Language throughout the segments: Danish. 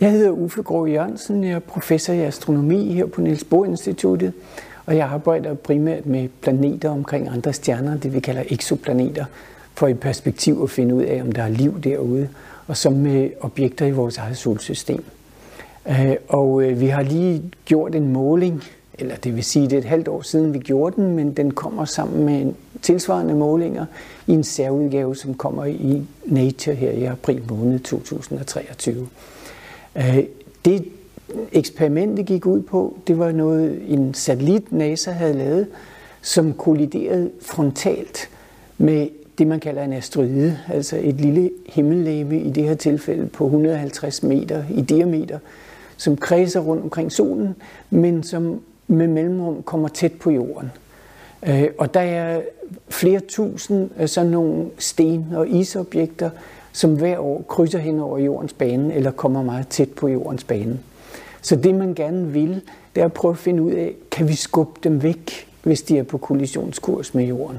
Jeg hedder Uffe Grå Jørgensen, jeg er professor i astronomi her på Niels Bohr Instituttet, og jeg arbejder primært med planeter omkring andre stjerner, det vi kalder eksoplaneter, for i perspektiv at finde ud af, om der er liv derude, og som med objekter i vores eget solsystem. Øh, og øh, vi har lige gjort en måling, eller det vil sige, det er et halvt år siden, vi gjorde den, men den kommer sammen med tilsvarende målinger i en særudgave, som kommer i Nature her i april måned 2023. Øh, det eksperimentet gik ud på, det var noget, en satellit NASA havde lavet, som kolliderede frontalt med det, man kalder en asteroide, altså et lille himmellegeme i det her tilfælde på 150 meter i diameter, som kredser rundt omkring solen, men som med mellemrum kommer tæt på jorden. Øh, og der er flere tusind af sådan nogle sten- og isobjekter, som hver år krydser hen over jordens bane, eller kommer meget tæt på jordens bane. Så det man gerne vil, det er at prøve at finde ud af, kan vi skubbe dem væk, hvis de er på kollisionskurs med jorden.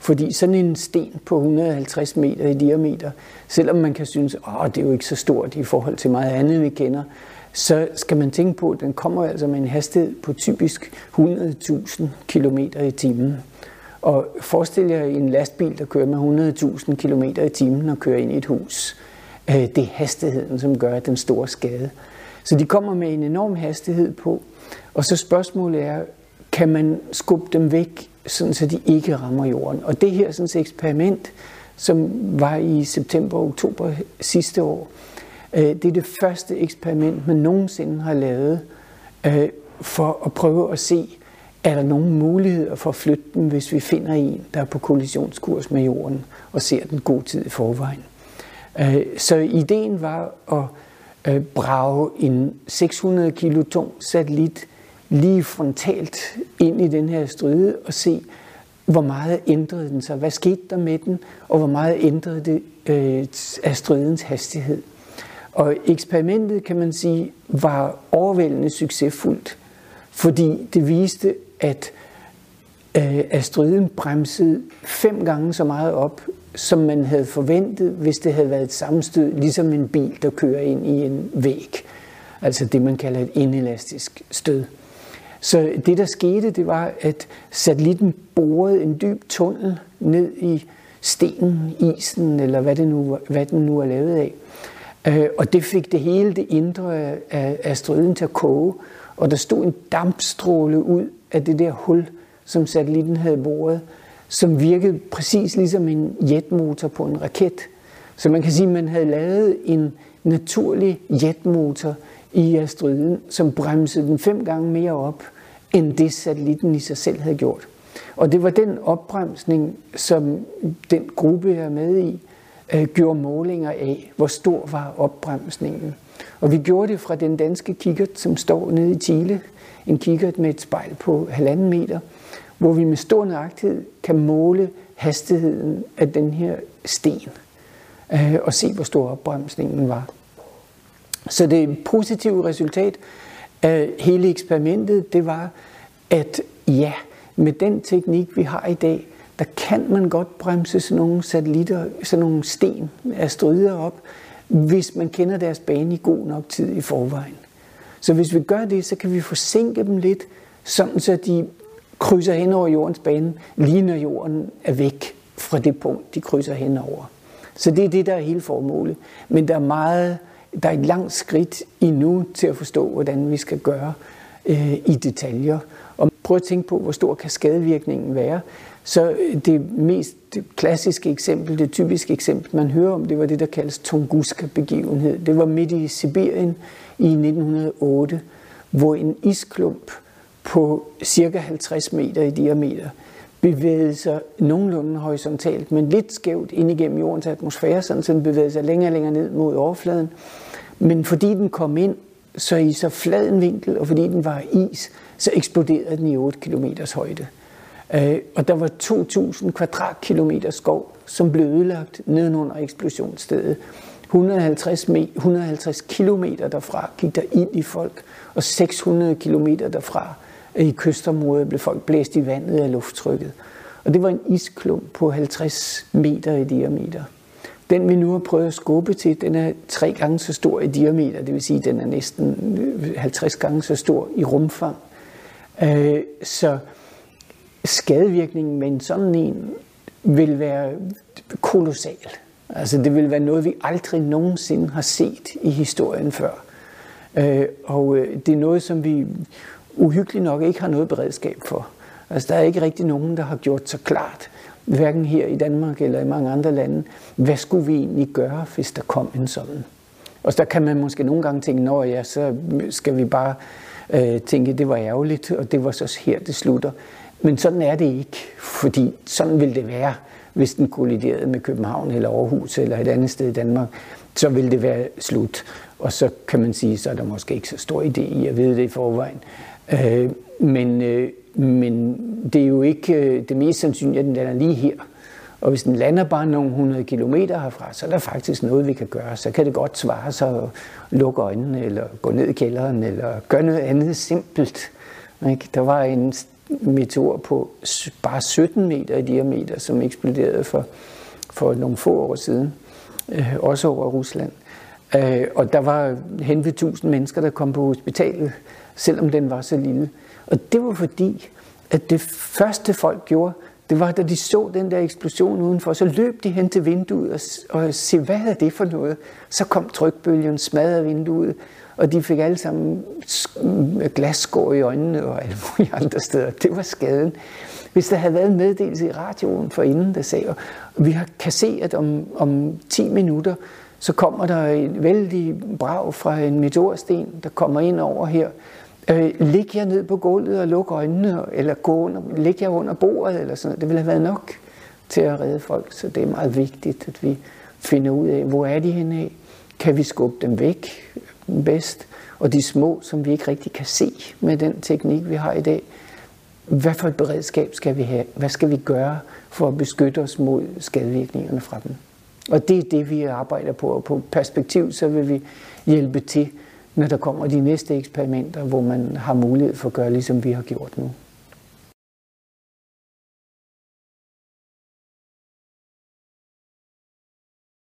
Fordi sådan en sten på 150 meter i diameter, selvom man kan synes, at det er jo ikke så stort i forhold til meget andet, vi kender, så skal man tænke på, at den kommer altså med en hastighed på typisk 100.000 km i timen. Og forestil jer en lastbil, der kører med 100.000 km i timen og kører ind i et hus. Øh, det er hastigheden, som gør den store skade. Så de kommer med en enorm hastighed på. Og så spørgsmålet er, kan man skubbe dem væk, sådan så de ikke rammer jorden? Og det her sådan et eksperiment, som var i september og oktober sidste år, øh, det er det første eksperiment, man nogensinde har lavet øh, for at prøve at se, er der nogen muligheder for at flytte dem, hvis vi finder en, der er på kollisionskurs med jorden og ser den god tid i forvejen. Øh, så ideen var at øh, brage en 600 kilo tung satellit lige frontalt ind i den her stride og se, hvor meget ændrede den sig, hvad skete der med den, og hvor meget ændrede det øh, af stridens hastighed. Og eksperimentet, kan man sige, var overvældende succesfuldt, fordi det viste, at øh, asteroiden bremsede fem gange så meget op, som man havde forventet, hvis det havde været et sammenstød, ligesom en bil, der kører ind i en væg. Altså det, man kalder et inelastisk stød. Så det, der skete, det var, at satellitten borede en dyb tunnel ned i stenen, isen, eller hvad, det nu, hvad den nu er lavet af. Øh, og det fik det hele det indre af asteroiden til at koge, og der stod en dampstråle ud af det der hul, som satellitten havde boret, som virkede præcis ligesom en jetmotor på en raket. Så man kan sige, at man havde lavet en naturlig jetmotor i asteroiden, som bremsede den fem gange mere op, end det satellitten i sig selv havde gjort. Og det var den opbremsning, som den gruppe, jeg er med i, øh, gjorde målinger af, hvor stor var opbremsningen. Og vi gjorde det fra den danske kikkert, som står nede i Chile, en kikkert med et spejl på halvanden meter, hvor vi med stor nøjagtighed kan måle hastigheden af den her sten øh, og se, hvor stor opbremsningen var. Så det positive resultat af hele eksperimentet, det var, at ja, med den teknik, vi har i dag, der kan man godt bremse sådan nogle satellitter, sådan nogle sten, asteroider op, hvis man kender deres bane i god nok tid i forvejen. Så hvis vi gør det, så kan vi forsinke dem lidt, sådan så de krydser hen over jordens bane, lige når jorden er væk fra det punkt, de krydser hen over. Så det er det, der er hele formålet. Men der er meget, der er et langt skridt endnu til at forstå, hvordan vi skal gøre øh, i detaljer. Og prøv at tænke på, hvor stor kan skadevirkningen være. Så det mest klassiske eksempel, det typiske eksempel, man hører om, det var det, der kaldes Tunguska-begivenhed. Det var midt i Sibirien i 1908, hvor en isklump på cirka 50 meter i diameter bevægede sig nogenlunde horisontalt, men lidt skævt ind igennem jordens atmosfære, sådan så den bevægede sig længere og længere ned mod overfladen. Men fordi den kom ind så i så flad en vinkel, og fordi den var is, så eksploderede den i 8 km højde. Øh, og der var 2.000 kvadratkilometer skov, som blev ødelagt nedenunder eksplosionsstedet. 150, 150 kilometer derfra gik der ind i folk, og 600 kilometer derfra øh, i kystområdet blev folk blæst i vandet af lufttrykket. Og det var en isklump på 50 meter i diameter. Den vi nu har prøvet at skubbe til, den er tre gange så stor i diameter, det vil sige, at den er næsten øh, 50 gange så stor i rumfang. Øh, så skadevirkningen med en sådan en vil være kolossal. Altså det vil være noget, vi aldrig nogensinde har set i historien før. Øh, og øh, det er noget, som vi uhyggeligt nok ikke har noget beredskab for. Altså der er ikke rigtig nogen, der har gjort så klart, hverken her i Danmark eller i mange andre lande, hvad skulle vi egentlig gøre, hvis der kom en sådan. Og der kan man måske nogle gange tænke, når ja, så skal vi bare øh, tænke, det var ærgerligt, og det var så her, det slutter. Men sådan er det ikke, fordi sådan vil det være, hvis den kolliderede med København eller Aarhus eller et andet sted i Danmark, så vil det være slut. Og så kan man sige, så er der måske ikke så stor idé i at vide det i forvejen. Øh, men, øh, men det er jo ikke øh, det mest sandsynlige, at den lander lige her. Og hvis den lander bare nogle hundrede kilometer herfra, så er der faktisk noget, vi kan gøre. Så kan det godt svare sig at lukke øjnene, eller gå ned i kælderen, eller gøre noget andet simpelt. Ikke? Der var en meteor på bare 17 meter i diameter, som eksploderede for, for nogle få år siden, øh, også over Rusland. Øh, og der var hen ved 1000 mennesker, der kom på hospitalet, selvom den var så lille. Og det var fordi, at det første folk gjorde, det var, da de så den der eksplosion udenfor, så løb de hen til vinduet og, og se, hvad er det for noget? Så kom trykbølgen, smadrede vinduet, og de fik alle sammen glasskår i øjnene og alle mulige andre steder. Det var skaden. Hvis der havde været en meddelelse i radioen for inden, der sagde, at vi kan se, at om, om 10 minutter, så kommer der en vældig brag fra en meteorsten, der kommer ind over her. Øh, ligge jer ned på gulvet og luk øjnene, eller gå under, lig jer under bordet, eller sådan noget. Det ville have været nok til at redde folk, så det er meget vigtigt, at vi finder ud af, hvor er de henne af? Kan vi skubbe dem væk bedst? Og de små, som vi ikke rigtig kan se med den teknik, vi har i dag, hvad for et beredskab skal vi have? Hvad skal vi gøre for at beskytte os mod skadevirkningerne fra dem? Og det er det, vi arbejder på. Og på perspektiv, så vil vi hjælpe til, når der kommer de næste eksperimenter, hvor man har mulighed for at gøre, ligesom vi har gjort nu.